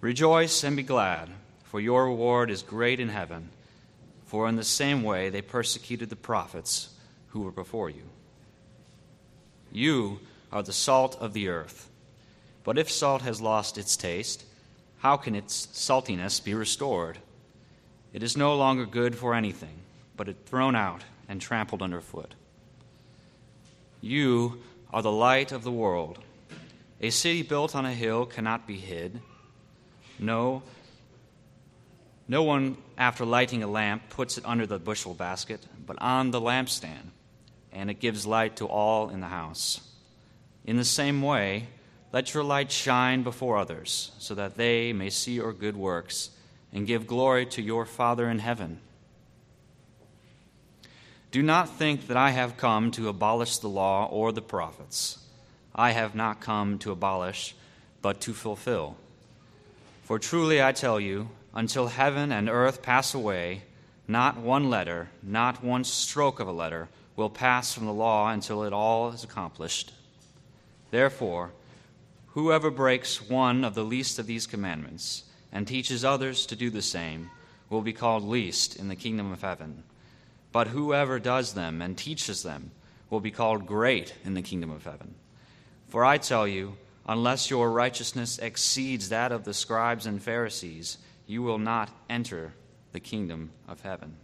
Rejoice and be glad, for your reward is great in heaven, for in the same way they persecuted the prophets who were before you. You are the salt of the earth. But if salt has lost its taste, how can its saltiness be restored? It is no longer good for anything, but it thrown out and trampled underfoot. You are the light of the world. A city built on a hill cannot be hid. No, no one, after lighting a lamp, puts it under the bushel basket, but on the lampstand, and it gives light to all in the house. In the same way, let your light shine before others, so that they may see your good works and give glory to your Father in heaven. Do not think that I have come to abolish the law or the prophets. I have not come to abolish, but to fulfill. For truly I tell you, until heaven and earth pass away, not one letter, not one stroke of a letter, will pass from the law until it all is accomplished. Therefore, whoever breaks one of the least of these commandments and teaches others to do the same will be called least in the kingdom of heaven. But whoever does them and teaches them will be called great in the kingdom of heaven. For I tell you, unless your righteousness exceeds that of the scribes and Pharisees, you will not enter the kingdom of heaven.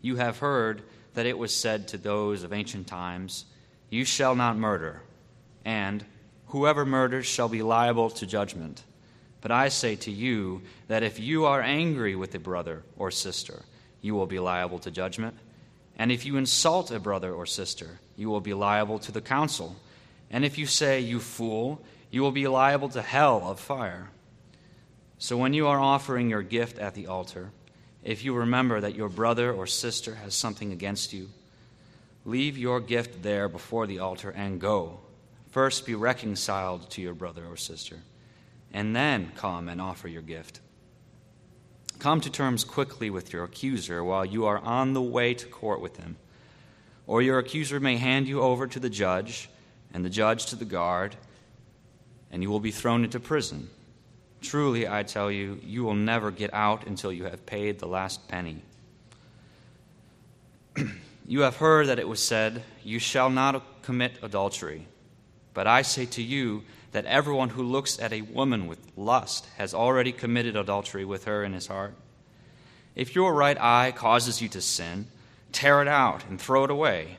You have heard that it was said to those of ancient times, You shall not murder, and whoever murders shall be liable to judgment. But I say to you that if you are angry with a brother or sister, you will be liable to judgment. And if you insult a brother or sister, you will be liable to the council. And if you say, You fool, you will be liable to hell of fire. So when you are offering your gift at the altar, if you remember that your brother or sister has something against you, leave your gift there before the altar and go. First be reconciled to your brother or sister, and then come and offer your gift. Come to terms quickly with your accuser while you are on the way to court with him. Or your accuser may hand you over to the judge, and the judge to the guard, and you will be thrown into prison. Truly, I tell you, you will never get out until you have paid the last penny. you have heard that it was said, You shall not commit adultery. But I say to you, that everyone who looks at a woman with lust has already committed adultery with her in his heart. If your right eye causes you to sin, tear it out and throw it away.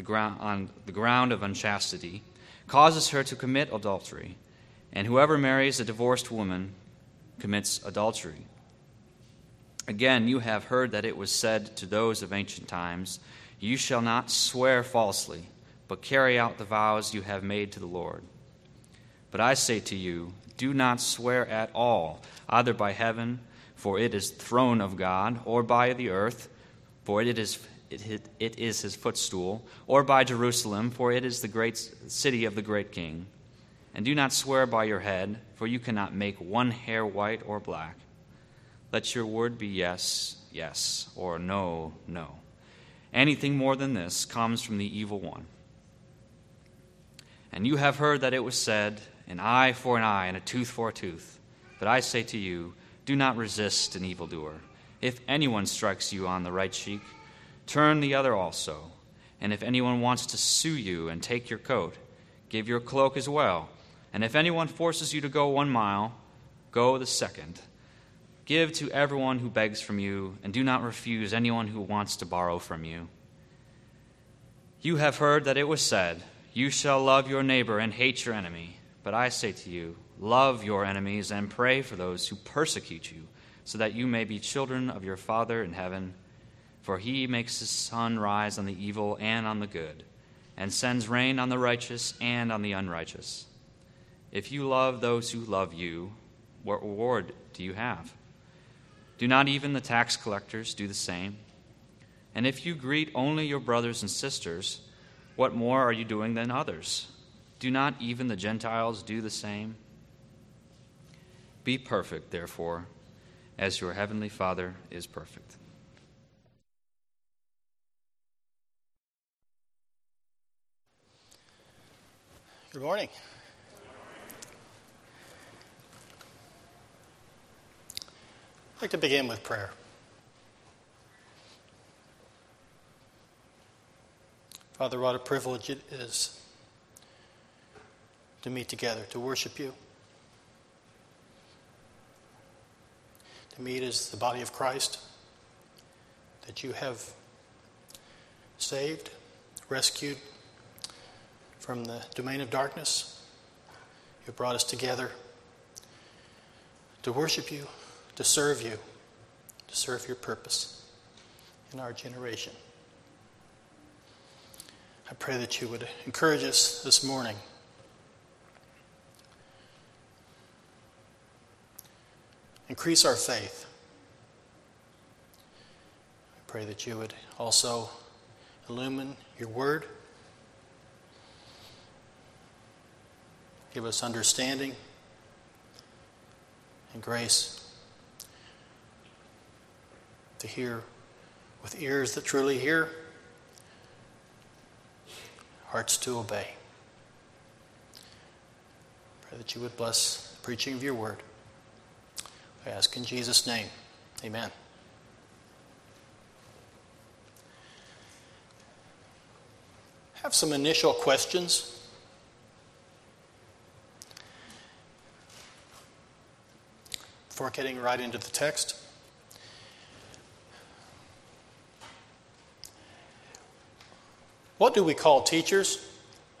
the ground, on the ground of unchastity, causes her to commit adultery, and whoever marries a divorced woman commits adultery. Again, you have heard that it was said to those of ancient times, You shall not swear falsely, but carry out the vows you have made to the Lord. But I say to you, do not swear at all, either by heaven, for it is the throne of God, or by the earth, for it is, it, it is his footstool, or by Jerusalem, for it is the great city of the great king. And do not swear by your head, for you cannot make one hair white or black. Let your word be yes, yes, or no, no. Anything more than this comes from the evil one. And you have heard that it was said, An eye for an eye, and a tooth for a tooth. But I say to you, do not resist an evildoer. If anyone strikes you on the right cheek, turn the other also. And if anyone wants to sue you and take your coat, give your cloak as well. And if anyone forces you to go one mile, go the second. Give to everyone who begs from you, and do not refuse anyone who wants to borrow from you. You have heard that it was said, You shall love your neighbor and hate your enemy. But I say to you, Love your enemies and pray for those who persecute you, so that you may be children of your Father in heaven. For he makes his sun rise on the evil and on the good, and sends rain on the righteous and on the unrighteous. If you love those who love you, what reward do you have? Do not even the tax collectors do the same? And if you greet only your brothers and sisters, what more are you doing than others? Do not even the Gentiles do the same? Be perfect, therefore, as your heavenly Father is perfect. Good morning. I'd like to begin with prayer. Father, what a privilege it is to meet together, to worship you, to meet as the body of Christ that you have saved, rescued from the domain of darkness. You brought us together to worship you to serve you, to serve your purpose in our generation. I pray that you would encourage us this morning. Increase our faith. I pray that you would also illumine your word. Give us understanding and grace to hear with ears that truly hear, hearts to obey. Pray that you would bless the preaching of your word. I ask in Jesus' name. Amen. Have some initial questions. Before getting right into the text. What do we call teachers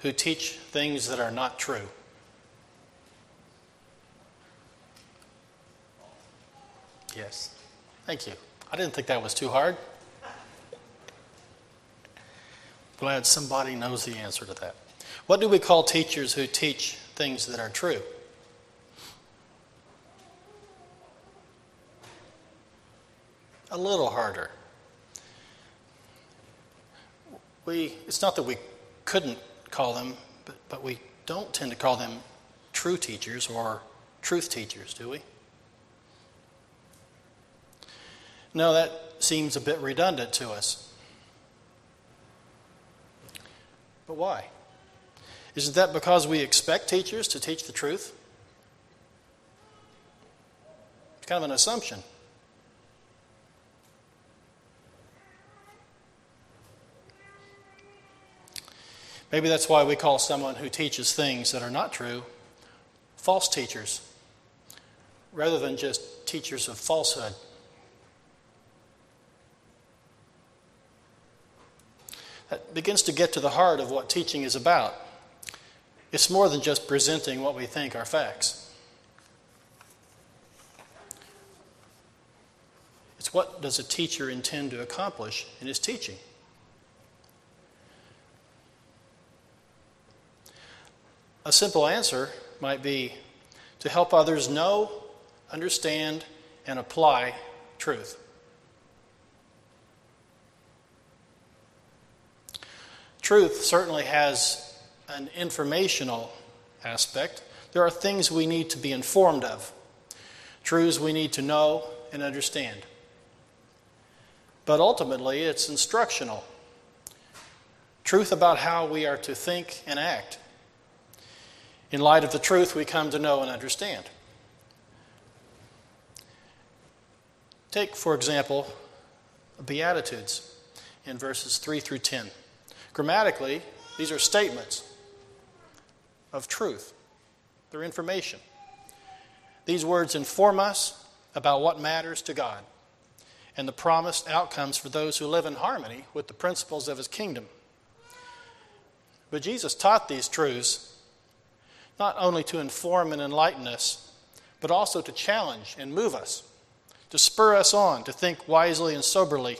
who teach things that are not true? Yes. Thank you. I didn't think that was too hard. Glad somebody knows the answer to that. What do we call teachers who teach things that are true? A little harder we, it's not that we couldn't call them, but, but we don't tend to call them true teachers or truth teachers, do we? No, that seems a bit redundant to us. But why? Isn't that because we expect teachers to teach the truth? It's kind of an assumption. Maybe that's why we call someone who teaches things that are not true false teachers, rather than just teachers of falsehood. That begins to get to the heart of what teaching is about. It's more than just presenting what we think are facts. It's what does a teacher intend to accomplish in his teaching? A simple answer might be to help others know, understand, and apply truth. Truth certainly has an informational aspect. There are things we need to be informed of, truths we need to know and understand. But ultimately, it's instructional truth about how we are to think and act. In light of the truth we come to know and understand. Take, for example, Beatitudes in verses 3 through 10. Grammatically, these are statements of truth, they're information. These words inform us about what matters to God and the promised outcomes for those who live in harmony with the principles of His kingdom. But Jesus taught these truths not only to inform and enlighten us, but also to challenge and move us to spur us on to think wisely and soberly.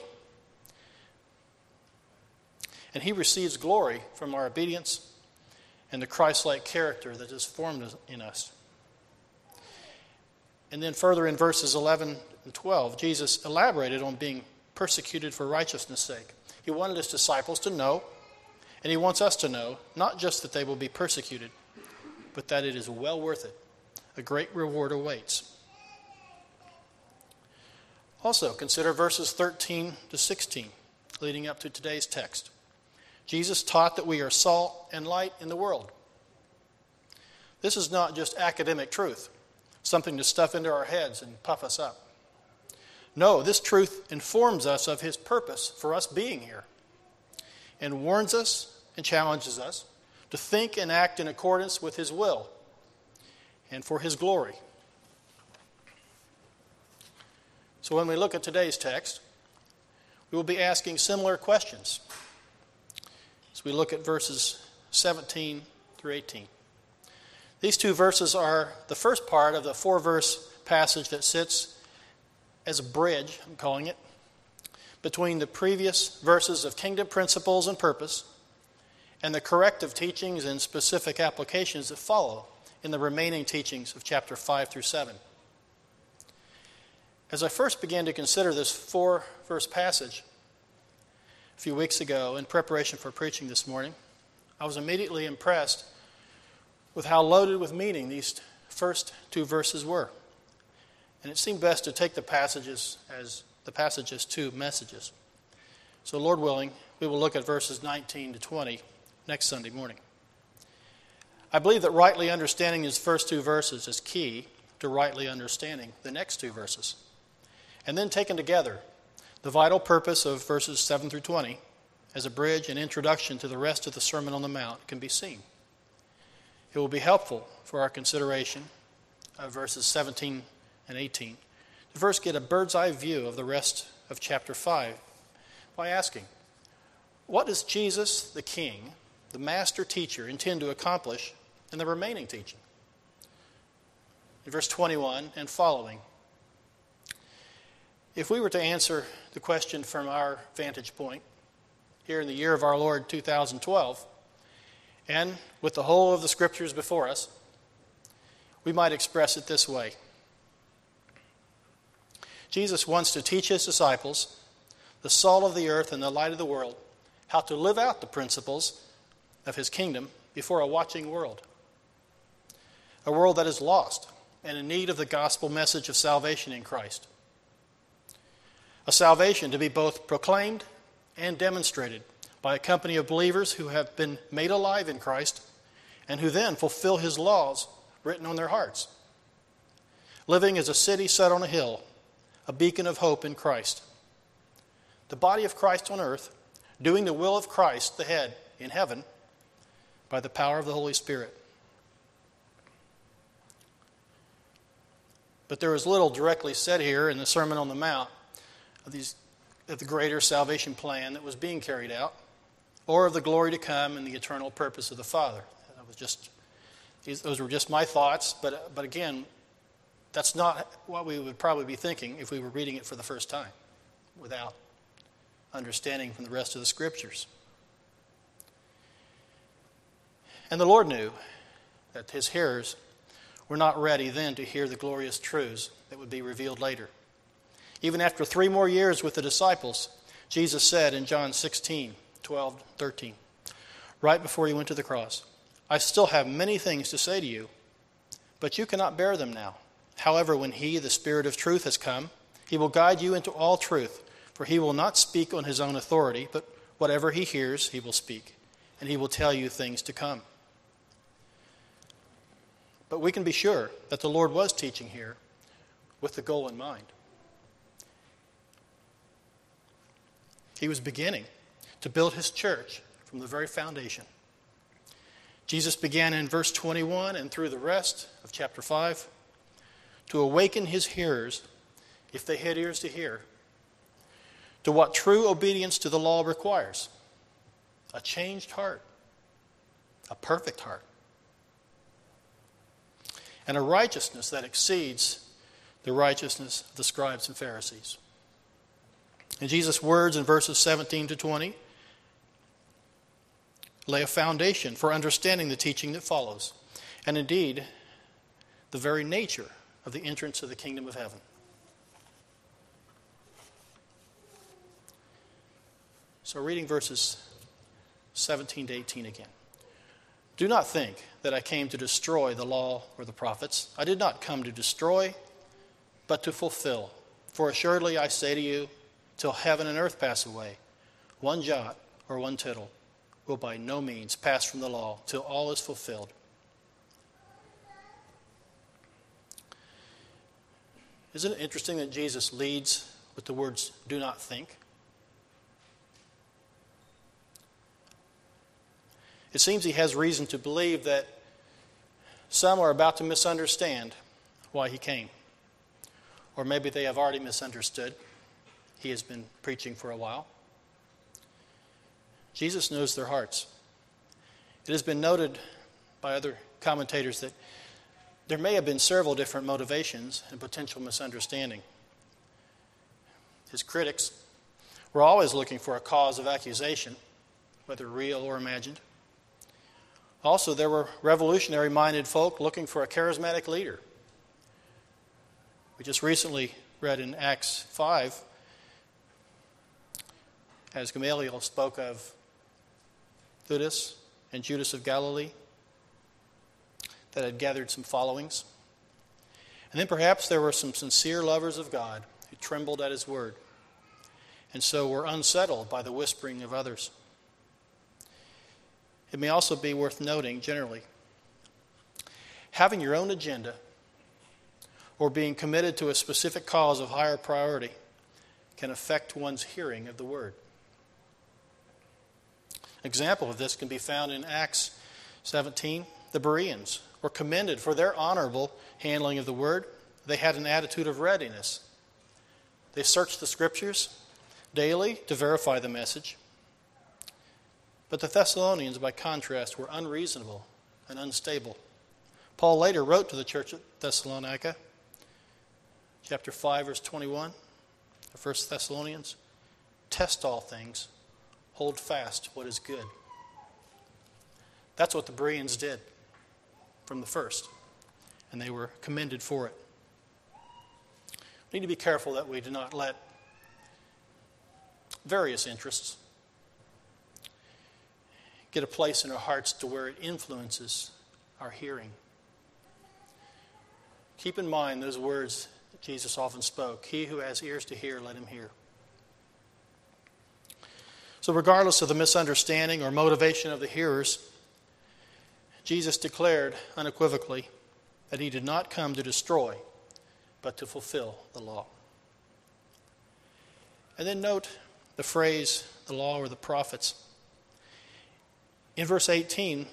And he receives glory from our obedience and the Christ like character that is formed in us. And then further in verses 11 and 12, Jesus elaborated on being persecuted for righteousness' sake. He wanted his disciples to know, and he wants us to know, not just that they will be persecuted, but that it is well worth it. A great reward awaits. Also, consider verses 13 to 16, leading up to today's text. Jesus taught that we are salt and light in the world. This is not just academic truth, something to stuff into our heads and puff us up. No, this truth informs us of His purpose for us being here and warns us and challenges us to think and act in accordance with His will and for His glory. So when we look at today's text, we will be asking similar questions as we look at verses 17 through 18. These two verses are the first part of the four verse passage that sits as a bridge, I'm calling it, between the previous verses of kingdom principles and purpose and the corrective teachings and specific applications that follow in the remaining teachings of chapter 5 through 7. As I first began to consider this four verse passage a few weeks ago in preparation for preaching this morning, I was immediately impressed with how loaded with meaning these first two verses were. And it seemed best to take the passages as the passages two messages. So, Lord willing, we will look at verses 19 to 20 next Sunday morning. I believe that rightly understanding these first two verses is key to rightly understanding the next two verses. And then taken together, the vital purpose of verses 7 through 20 as a bridge and introduction to the rest of the Sermon on the Mount can be seen. It will be helpful for our consideration of verses 17 and 18 to first get a bird's eye view of the rest of chapter 5 by asking, What does Jesus, the King, the master teacher, intend to accomplish in the remaining teaching? In verse 21 and following, if we were to answer the question from our vantage point here in the year of our Lord 2012, and with the whole of the scriptures before us, we might express it this way Jesus wants to teach his disciples, the salt of the earth and the light of the world, how to live out the principles of his kingdom before a watching world. A world that is lost and in need of the gospel message of salvation in Christ a salvation to be both proclaimed and demonstrated by a company of believers who have been made alive in Christ and who then fulfill his laws written on their hearts. Living as a city set on a hill, a beacon of hope in Christ. The body of Christ on earth, doing the will of Christ, the head, in heaven, by the power of the Holy Spirit. But there is little directly said here in the Sermon on the Mount of, these, of the greater salvation plan that was being carried out, or of the glory to come and the eternal purpose of the Father. That was just, those were just my thoughts, but, but again, that's not what we would probably be thinking if we were reading it for the first time without understanding from the rest of the scriptures. And the Lord knew that his hearers were not ready then to hear the glorious truths that would be revealed later. Even after three more years with the disciples, Jesus said in John 16, 12, 13, right before he went to the cross, I still have many things to say to you, but you cannot bear them now. However, when He, the Spirit of truth, has come, He will guide you into all truth, for He will not speak on His own authority, but whatever He hears, He will speak, and He will tell you things to come. But we can be sure that the Lord was teaching here with the goal in mind. He was beginning to build His church from the very foundation. Jesus began in verse 21 and through the rest of chapter 5 to awaken his hearers, if they had ears to hear, to what true obedience to the law requires a changed heart, a perfect heart, and a righteousness that exceeds the righteousness of the scribes and Pharisees. In Jesus' words in verses 17 to 20, lay a foundation for understanding the teaching that follows, and indeed, the very nature of the entrance of the kingdom of heaven. So, reading verses 17 to 18 again. Do not think that I came to destroy the law or the prophets. I did not come to destroy, but to fulfill. For assuredly I say to you, till heaven and earth pass away, one jot or one tittle will by no means pass from the law till all is fulfilled. Isn't it interesting that Jesus leads with the words, do not think? It seems he has reason to believe that some are about to misunderstand why he came. Or maybe they have already misunderstood. He has been preaching for a while. Jesus knows their hearts. It has been noted by other commentators that there may have been several different motivations and potential misunderstanding. His critics were always looking for a cause of accusation, whether real or imagined. Also, there were revolutionary minded folk looking for a charismatic leader. We just recently read in Acts 5 as Gamaliel spoke of Theudas and Judas of Galilee that had gathered some followings. And then perhaps there were some sincere lovers of God who trembled at his word and so were unsettled by the whispering of others. It may also be worth noting generally having your own agenda or being committed to a specific cause of higher priority can affect one's hearing of the word. Example of this can be found in Acts 17. The Bereans were commended for their honorable handling of the word. They had an attitude of readiness. They searched the scriptures daily to verify the message. But the Thessalonians, by contrast, were unreasonable and unstable. Paul later wrote to the church at Thessalonica, chapter 5, verse 21, the 1 Thessalonians, test all things hold fast what is good. That's what the Bereans did from the first, and they were commended for it. We need to be careful that we do not let various interests get a place in our hearts to where it influences our hearing. Keep in mind those words that Jesus often spoke He who has ears to hear, let him hear. So, regardless of the misunderstanding or motivation of the hearers, Jesus declared unequivocally that he did not come to destroy, but to fulfill the law. And then note the phrase, the law or the prophets. In verse 18,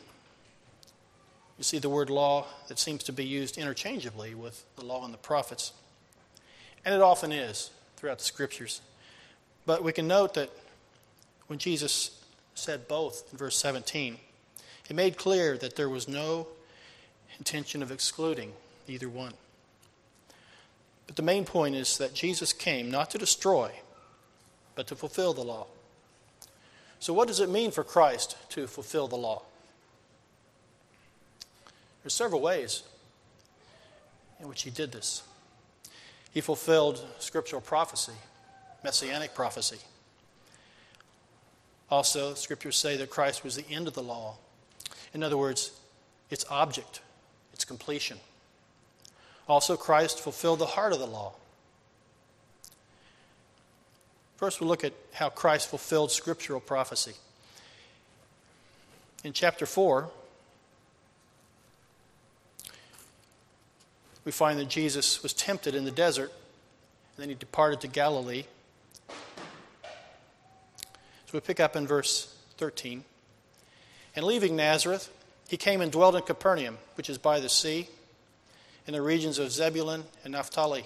you see the word law that seems to be used interchangeably with the law and the prophets. And it often is throughout the scriptures. But we can note that when Jesus said both in verse 17, it made clear that there was no intention of excluding either one. But the main point is that Jesus came not to destroy, but to fulfill the law. So, what does it mean for Christ to fulfill the law? There's several ways in which he did this. He fulfilled scriptural prophecy, messianic prophecy. Also, scriptures say that Christ was the end of the law. In other words, its object, its completion. Also, Christ fulfilled the heart of the law. First, we'll look at how Christ fulfilled scriptural prophecy. In chapter 4, we find that Jesus was tempted in the desert, and then he departed to Galilee. So we pick up in verse 13. And leaving Nazareth, he came and dwelt in Capernaum, which is by the sea, in the regions of Zebulun and Naphtali,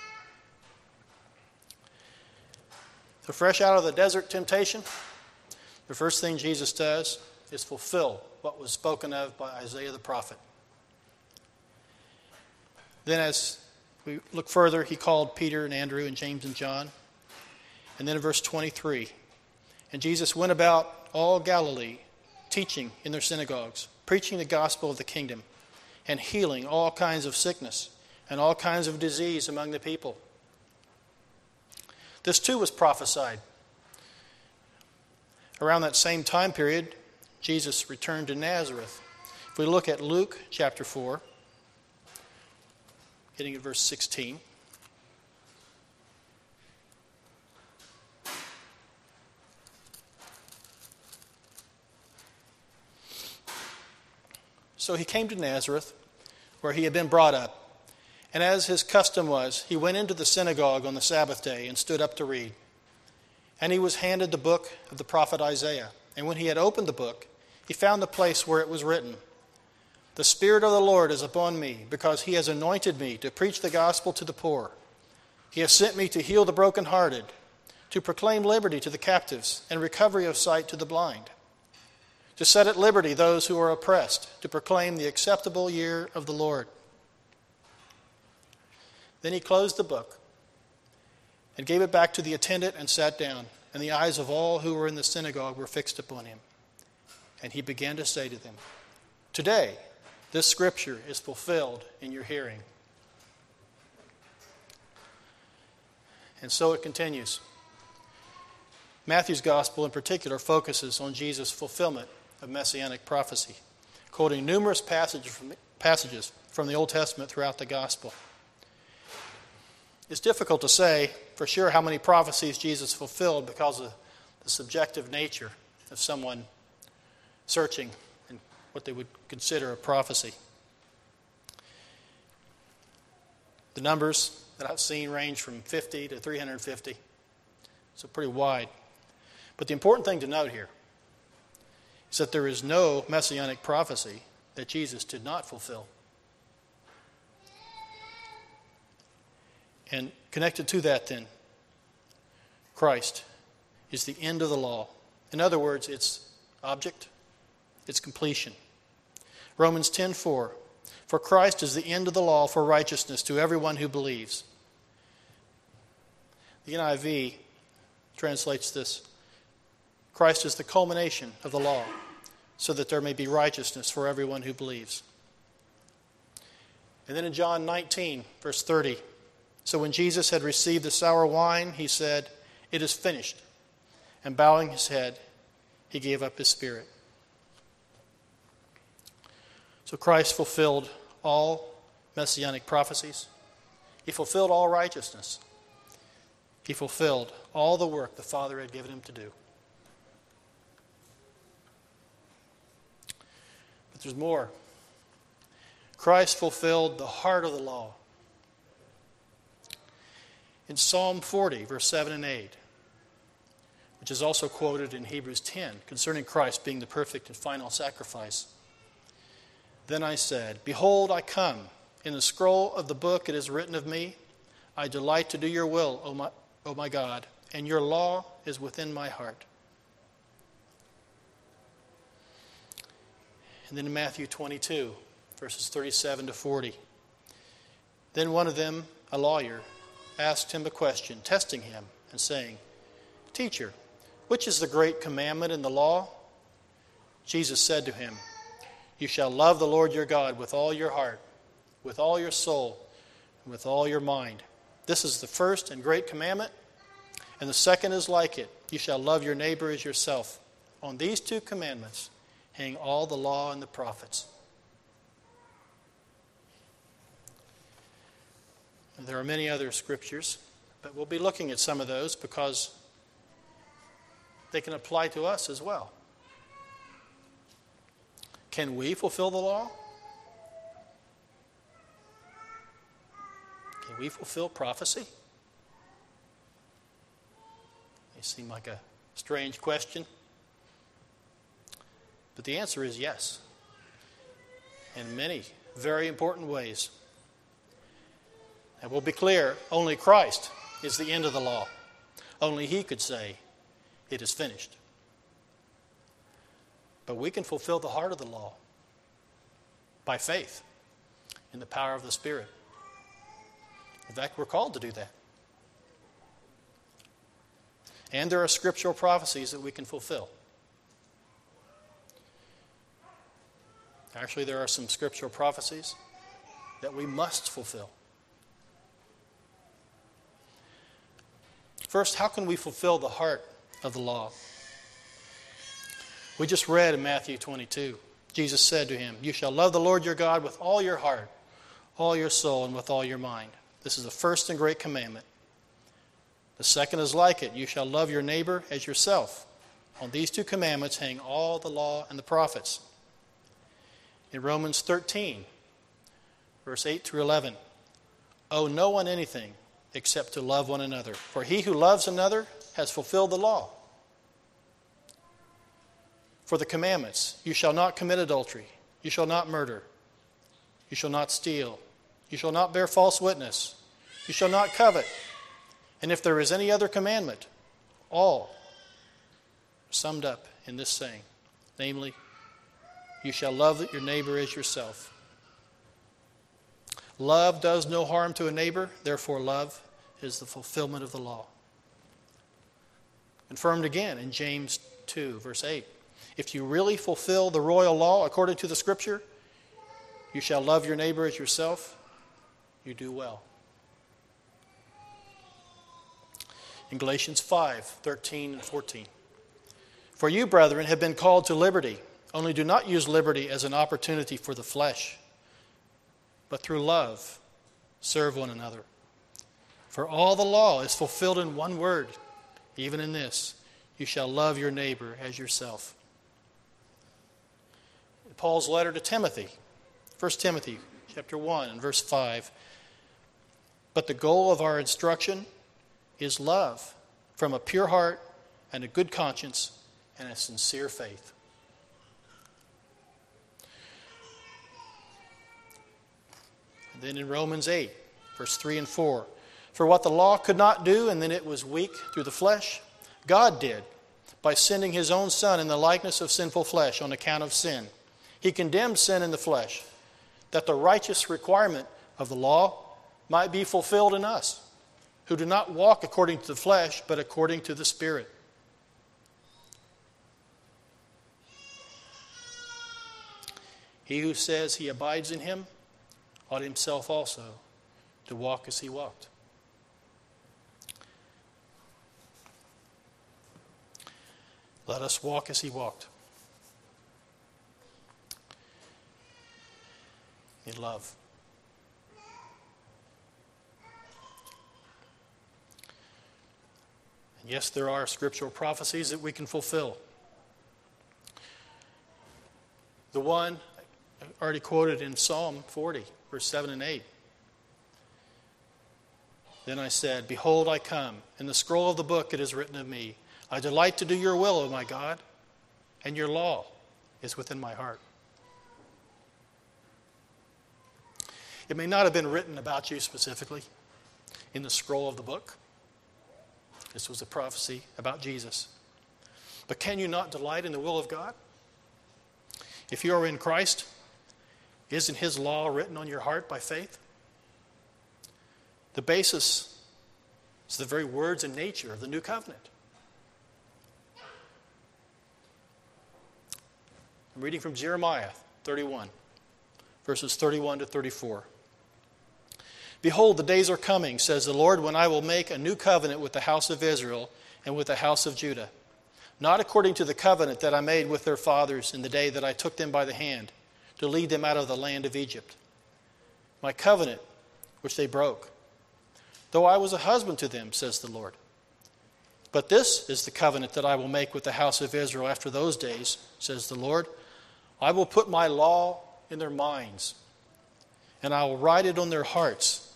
So, fresh out of the desert temptation, the first thing Jesus does is fulfill what was spoken of by Isaiah the prophet. Then, as we look further, he called Peter and Andrew and James and John. And then in verse 23, and Jesus went about all Galilee, teaching in their synagogues, preaching the gospel of the kingdom, and healing all kinds of sickness and all kinds of disease among the people. This too was prophesied. Around that same time period, Jesus returned to Nazareth. If we look at Luke chapter 4, getting at verse 16. So he came to Nazareth, where he had been brought up. And as his custom was, he went into the synagogue on the Sabbath day and stood up to read. And he was handed the book of the prophet Isaiah. And when he had opened the book, he found the place where it was written The Spirit of the Lord is upon me, because he has anointed me to preach the gospel to the poor. He has sent me to heal the brokenhearted, to proclaim liberty to the captives, and recovery of sight to the blind, to set at liberty those who are oppressed, to proclaim the acceptable year of the Lord. Then he closed the book and gave it back to the attendant and sat down. And the eyes of all who were in the synagogue were fixed upon him. And he began to say to them, Today, this scripture is fulfilled in your hearing. And so it continues. Matthew's gospel, in particular, focuses on Jesus' fulfillment of messianic prophecy, quoting numerous passages from, the Old Testament throughout the gospel. It's difficult to say for sure how many prophecies Jesus fulfilled because of the subjective nature of someone searching and what they would consider a prophecy. The numbers that I've seen range from 50 to 350, so pretty wide. But the important thing to note here is that there is no messianic prophecy that Jesus did not fulfill. And connected to that, then, Christ is the end of the law. In other words, its object, its completion. Romans 10:4 For Christ is the end of the law for righteousness to everyone who believes. The NIV translates this Christ is the culmination of the law, so that there may be righteousness for everyone who believes. And then in John 19, verse 30, so when Jesus had received the sour wine, he said, It is finished. And bowing his head, he gave up his spirit. So Christ fulfilled all messianic prophecies. He fulfilled all righteousness. He fulfilled all the work the Father had given him to do. But there's more. Christ fulfilled the heart of the law in Psalm 40, verse 7 and 8, which is also quoted in Hebrews 10 concerning Christ being the perfect and final sacrifice. Then I said, Behold, I come. In the scroll of the book it is written of me, I delight to do your will, O my, o my God, and your law is within my heart. And then in Matthew 22, verses 37 to 40. Then one of them, a lawyer, asked him a question, testing him and saying, Teacher, which is the great commandment in the law? Jesus said to him, You shall love the Lord your God with all your heart, with all your soul, and with all your mind. This is the first and great commandment, and the second is like it. You shall love your neighbor as yourself. On these two commandments hang all the law and the prophets. There are many other scriptures, but we'll be looking at some of those because they can apply to us as well. Can we fulfill the law? Can we fulfill prophecy? May seem like a strange question, but the answer is yes, in many very important ways. And we'll be clear only Christ is the end of the law. Only He could say, It is finished. But we can fulfill the heart of the law by faith in the power of the Spirit. In fact, we're called to do that. And there are scriptural prophecies that we can fulfill. Actually, there are some scriptural prophecies that we must fulfill. First, how can we fulfill the heart of the law? We just read in Matthew 22. Jesus said to him, You shall love the Lord your God with all your heart, all your soul, and with all your mind. This is the first and great commandment. The second is like it you shall love your neighbor as yourself. On these two commandments hang all the law and the prophets. In Romans 13, verse 8 through 11, owe no one anything except to love one another. For he who loves another has fulfilled the law. For the commandments you shall not commit adultery, you shall not murder, you shall not steal, you shall not bear false witness, you shall not covet. And if there is any other commandment, all summed up in this saying namely, you shall love your neighbor as yourself. Love does no harm to a neighbor, therefore, love is the fulfillment of the law. Confirmed again in James 2, verse 8. If you really fulfill the royal law according to the scripture, you shall love your neighbor as yourself, you do well. In Galatians 5 13 and 14. For you, brethren, have been called to liberty, only do not use liberty as an opportunity for the flesh but through love serve one another. For all the law is fulfilled in one word, even in this you shall love your neighbor as yourself. Paul's letter to Timothy, 1 Timothy chapter 1 and verse 5. But the goal of our instruction is love from a pure heart and a good conscience and a sincere faith. Then in Romans 8, verse 3 and 4, for what the law could not do, and then it was weak through the flesh, God did by sending his own Son in the likeness of sinful flesh on account of sin. He condemned sin in the flesh, that the righteous requirement of the law might be fulfilled in us, who do not walk according to the flesh, but according to the Spirit. He who says he abides in him ought himself also to walk as he walked. Let us walk as he walked. In love. And yes, there are scriptural prophecies that we can fulfill. The one already quoted in Psalm 40 verse 7 and 8. Then I said, Behold, I come. In the scroll of the book it is written of me. I delight to do your will, O my God, and your law is within my heart. It may not have been written about you specifically in the scroll of the book. This was a prophecy about Jesus. But can you not delight in the will of God? If you are in Christ, isn't His law written on your heart by faith? the basis is the very words and nature of the new covenant. I'm reading from Jeremiah 31, verses 31 to 34. Behold, the days are coming, says the Lord, when I will make a new covenant with the house of Israel and with the house of Judah, not according to the covenant that I made with their fathers in the day that I took them by the hand to lead them out of the land of Egypt. My covenant, which they broke, though I was a husband to them, says the Lord. But this is the covenant that I will make with the house of Israel after those days, says the Lord. I will put my law in their minds, and I will write it on their hearts.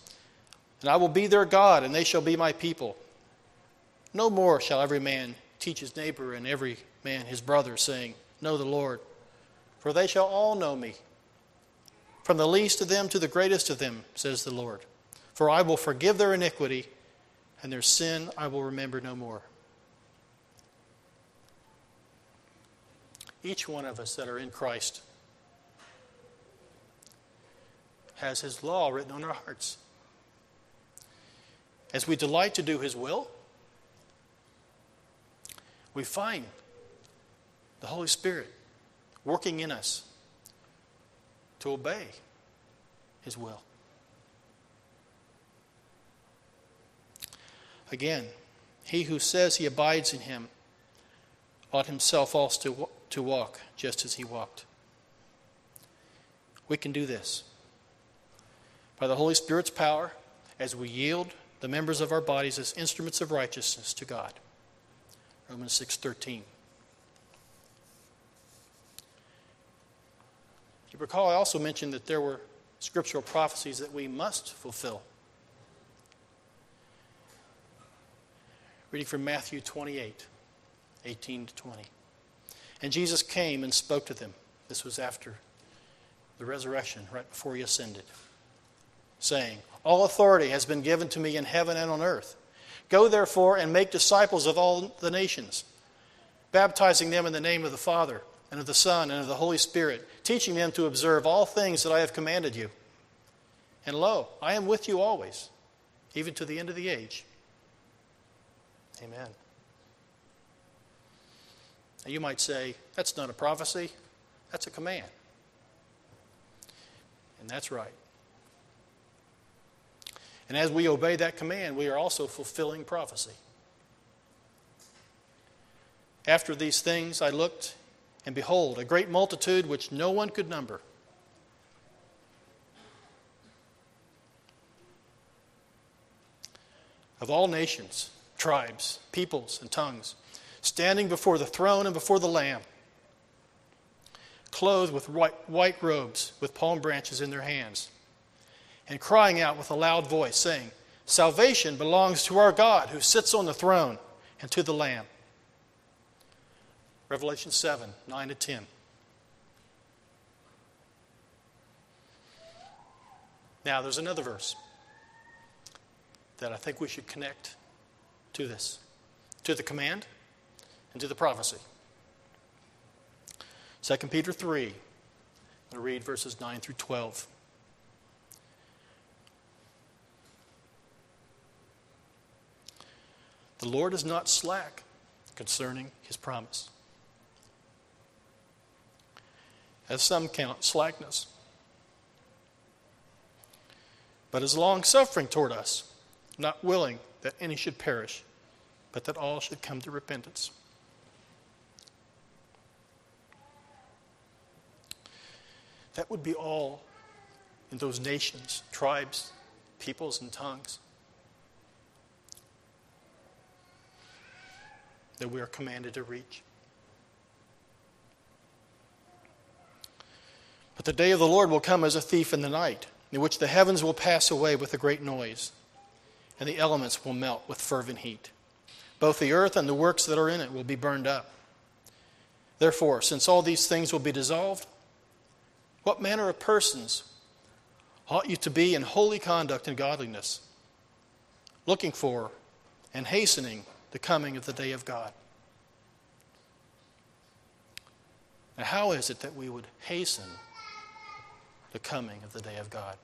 And I will be their God, and they shall be my people. No more shall every man teach his neighbor and every man his brother, saying, Know the Lord. For they shall all know me, from the least of them to the greatest of them, says the Lord. For I will forgive their iniquity, and their sin I will remember no more. Each one of us that are in Christ has His law written on our hearts. As we delight to do His will, we find the Holy Spirit working in us to obey His will. Again, he who says he abides in Him ought himself also to walk just as He walked. We can do this by the Holy Spirit's power as we yield the members of our bodies as instruments of righteousness to God. Romans 6:13. You recall I also mentioned that there were scriptural prophecies that we must fulfill. Reading from Matthew 28, 18 to 20. And Jesus came and spoke to them. This was after the resurrection, right before he ascended, saying, All authority has been given to me in heaven and on earth. Go therefore and make disciples of all the nations, baptizing them in the name of the Father, and of the Son, and of the Holy Spirit, teaching them to observe all things that I have commanded you. And lo, I am with you always, even to the end of the age. Amen. Now you might say, that's not a prophecy, that's a command. And that's right. And as we obey that command, we are also fulfilling prophecy. After these things I looked, and behold, a great multitude which no one could number. Of all nations, tribes, peoples, and tongues, standing before the throne and before the Lamb, clothed with white, white robes, with palm branches in their hands and crying out with a loud voice, saying, Salvation belongs to our God who sits on the throne and to the Lamb. Revelation 7 9 to 10. Now, there's another verse that I think we should connect to this, to the command and to the prophecy. 2 Peter 3, I'll read verses 9 through 12. The Lord is not slack concerning his promise, as some count slackness, but is long suffering toward us, not willing that any should perish, but that all should come to repentance. That would be all in those nations, tribes, peoples, and tongues. that we are commanded to reach. But the day of the Lord will come as a thief in the night, in which the heavens will pass away with a great noise, and the elements will melt with fervent heat. Both the earth and the works that are in it will be burned up. Therefore, since all these things will be dissolved, what manner of persons ought you to be in holy conduct and godliness, looking for and hastening the coming of the day of God. Now, how is it that we would hasten the coming of the day of God.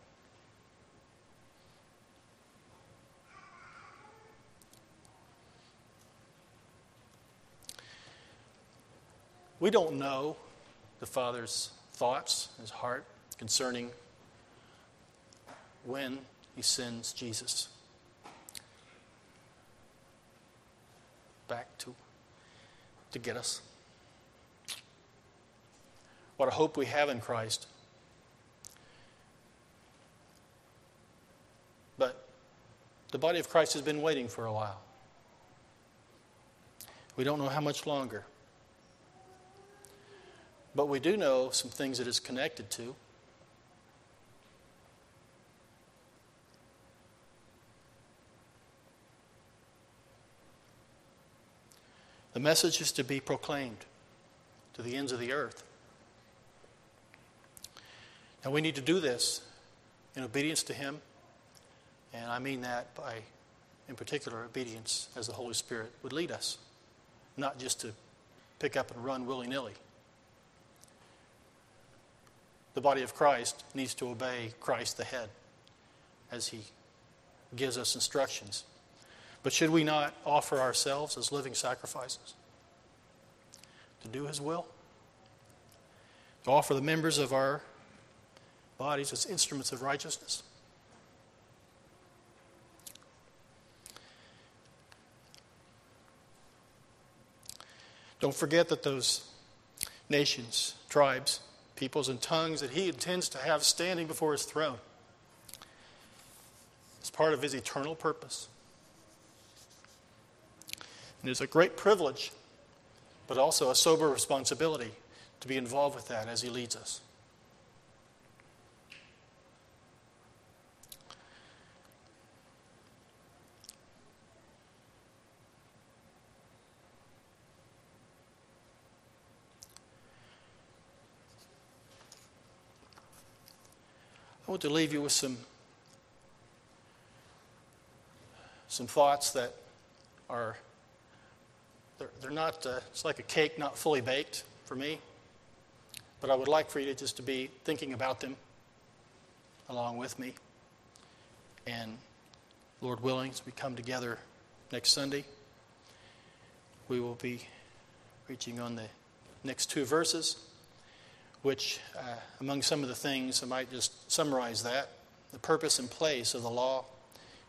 We don't know the Father's thoughts, his heart, concerning when he sends Jesus back to, to get us. What a hope we have in Christ. The body of Christ has been waiting for a while. We don't know how much longer. But we do know some things it is connected to. The message is to be proclaimed to the ends of the earth. Now, we need to do this in obedience to Him, and I mean that by, in particular, obedience as the Holy Spirit would lead us, not just to pick up and run willy nilly. The body of Christ needs to obey Christ the head as He gives us instructions. But should we not offer ourselves as living sacrifices to do His will? To offer the members of our bodies as instruments of righteousness? Don't forget that those nations, tribes, peoples, and tongues that He intends to have standing before His throne is part of His eternal purpose. And it's a great privilege, but also a sober responsibility to be involved with that as He leads us. I want to leave you with some, some thoughts that are they're, they're not, uh, it's like a cake not fully baked for me. But I would like for you to just to be thinking about them along with me. And Lord willing, as we come together next Sunday, we will be preaching on the next two verses, which, uh, among some of the things, I might just summarize that the purpose and place of the law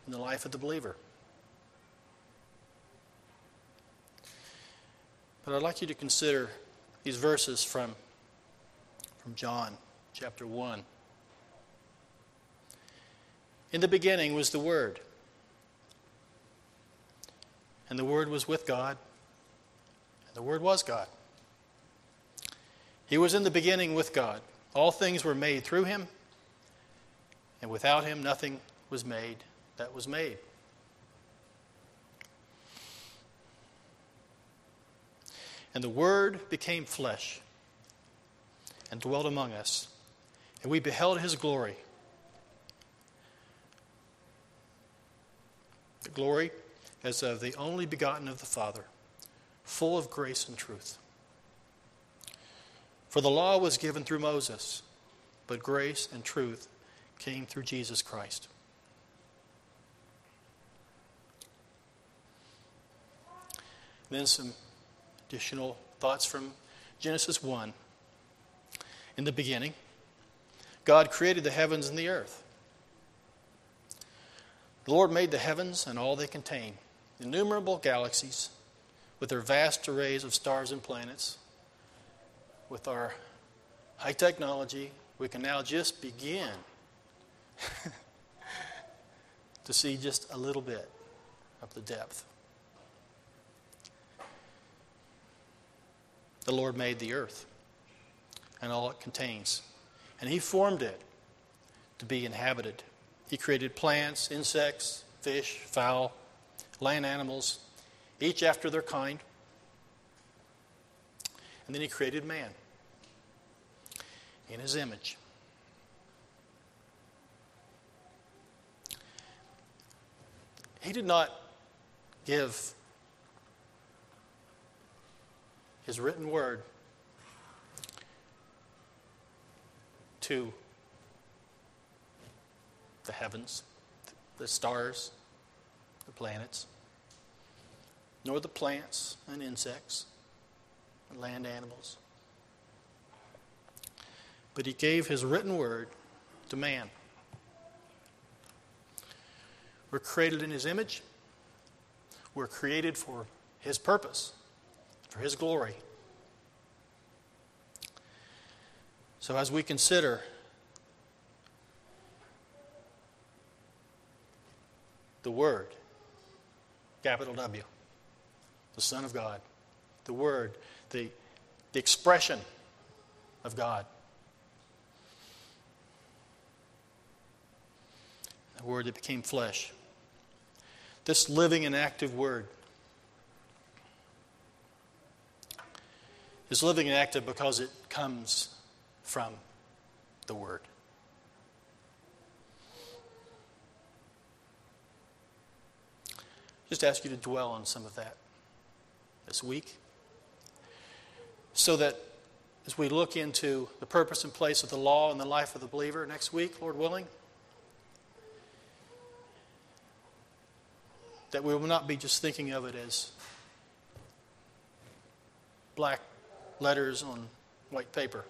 in the life of the believer. But I'd like you to consider these verses from, from John chapter 1. In the beginning was the Word, and the Word was with God, and the Word was God. He was in the beginning with God. All things were made through him, and without him nothing was made that was made. And the Word became flesh and dwelt among us, and we beheld his glory. The glory as of the only begotten of the Father, full of grace and truth. For the law was given through Moses, but grace and truth came through Jesus Christ. Then some additional thoughts from Genesis 1. In the beginning, God created the heavens and the earth. The Lord made the heavens and all they contain, innumerable galaxies with their vast arrays of stars and planets. With our high technology, we can now just begin to see just a little bit of the depth. the Lord made the earth and all it contains. And He formed it to be inhabited. He created plants, insects, fish, fowl, land animals, each after their kind. And then He created man in His image. He did not give his written word to the heavens, the stars, the planets, nor the plants and insects land animals, but he gave his written word to man. We're created in his image. We're created for his purpose, for his glory. So as we consider the Word, capital W, the Son of God, the Word, the, the expression of God. The Word that became flesh. This living and active Word is living and active because it comes from the Word. Just ask you to dwell on some of that this week so that as we look into the purpose and place of the law in the life of the believer next week, Lord willing, that we will not be just thinking of it as black letters on white paper.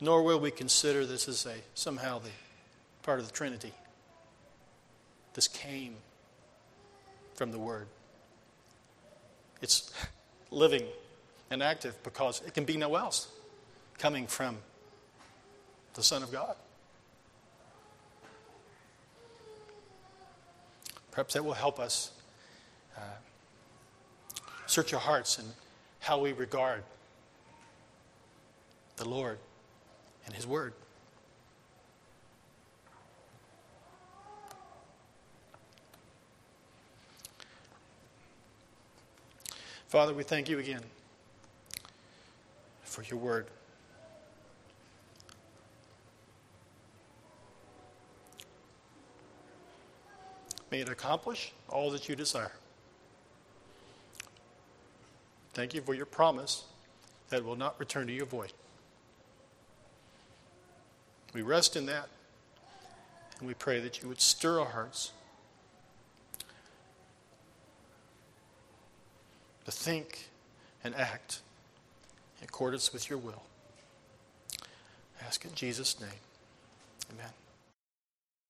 Nor will we consider this as a somehow the part of the Trinity. This came from the Word. It's living and active because it can be no else coming from the Son of God. Perhaps that will help us uh, search our hearts and how we regard the Lord and His Word. Father, we thank you again for your word. May it accomplish all that you desire. Thank you for your promise that will not return to you void. We rest in that, and we pray that you would stir our hearts to think and act in accordance with your will. I ask in Jesus' name. Amen.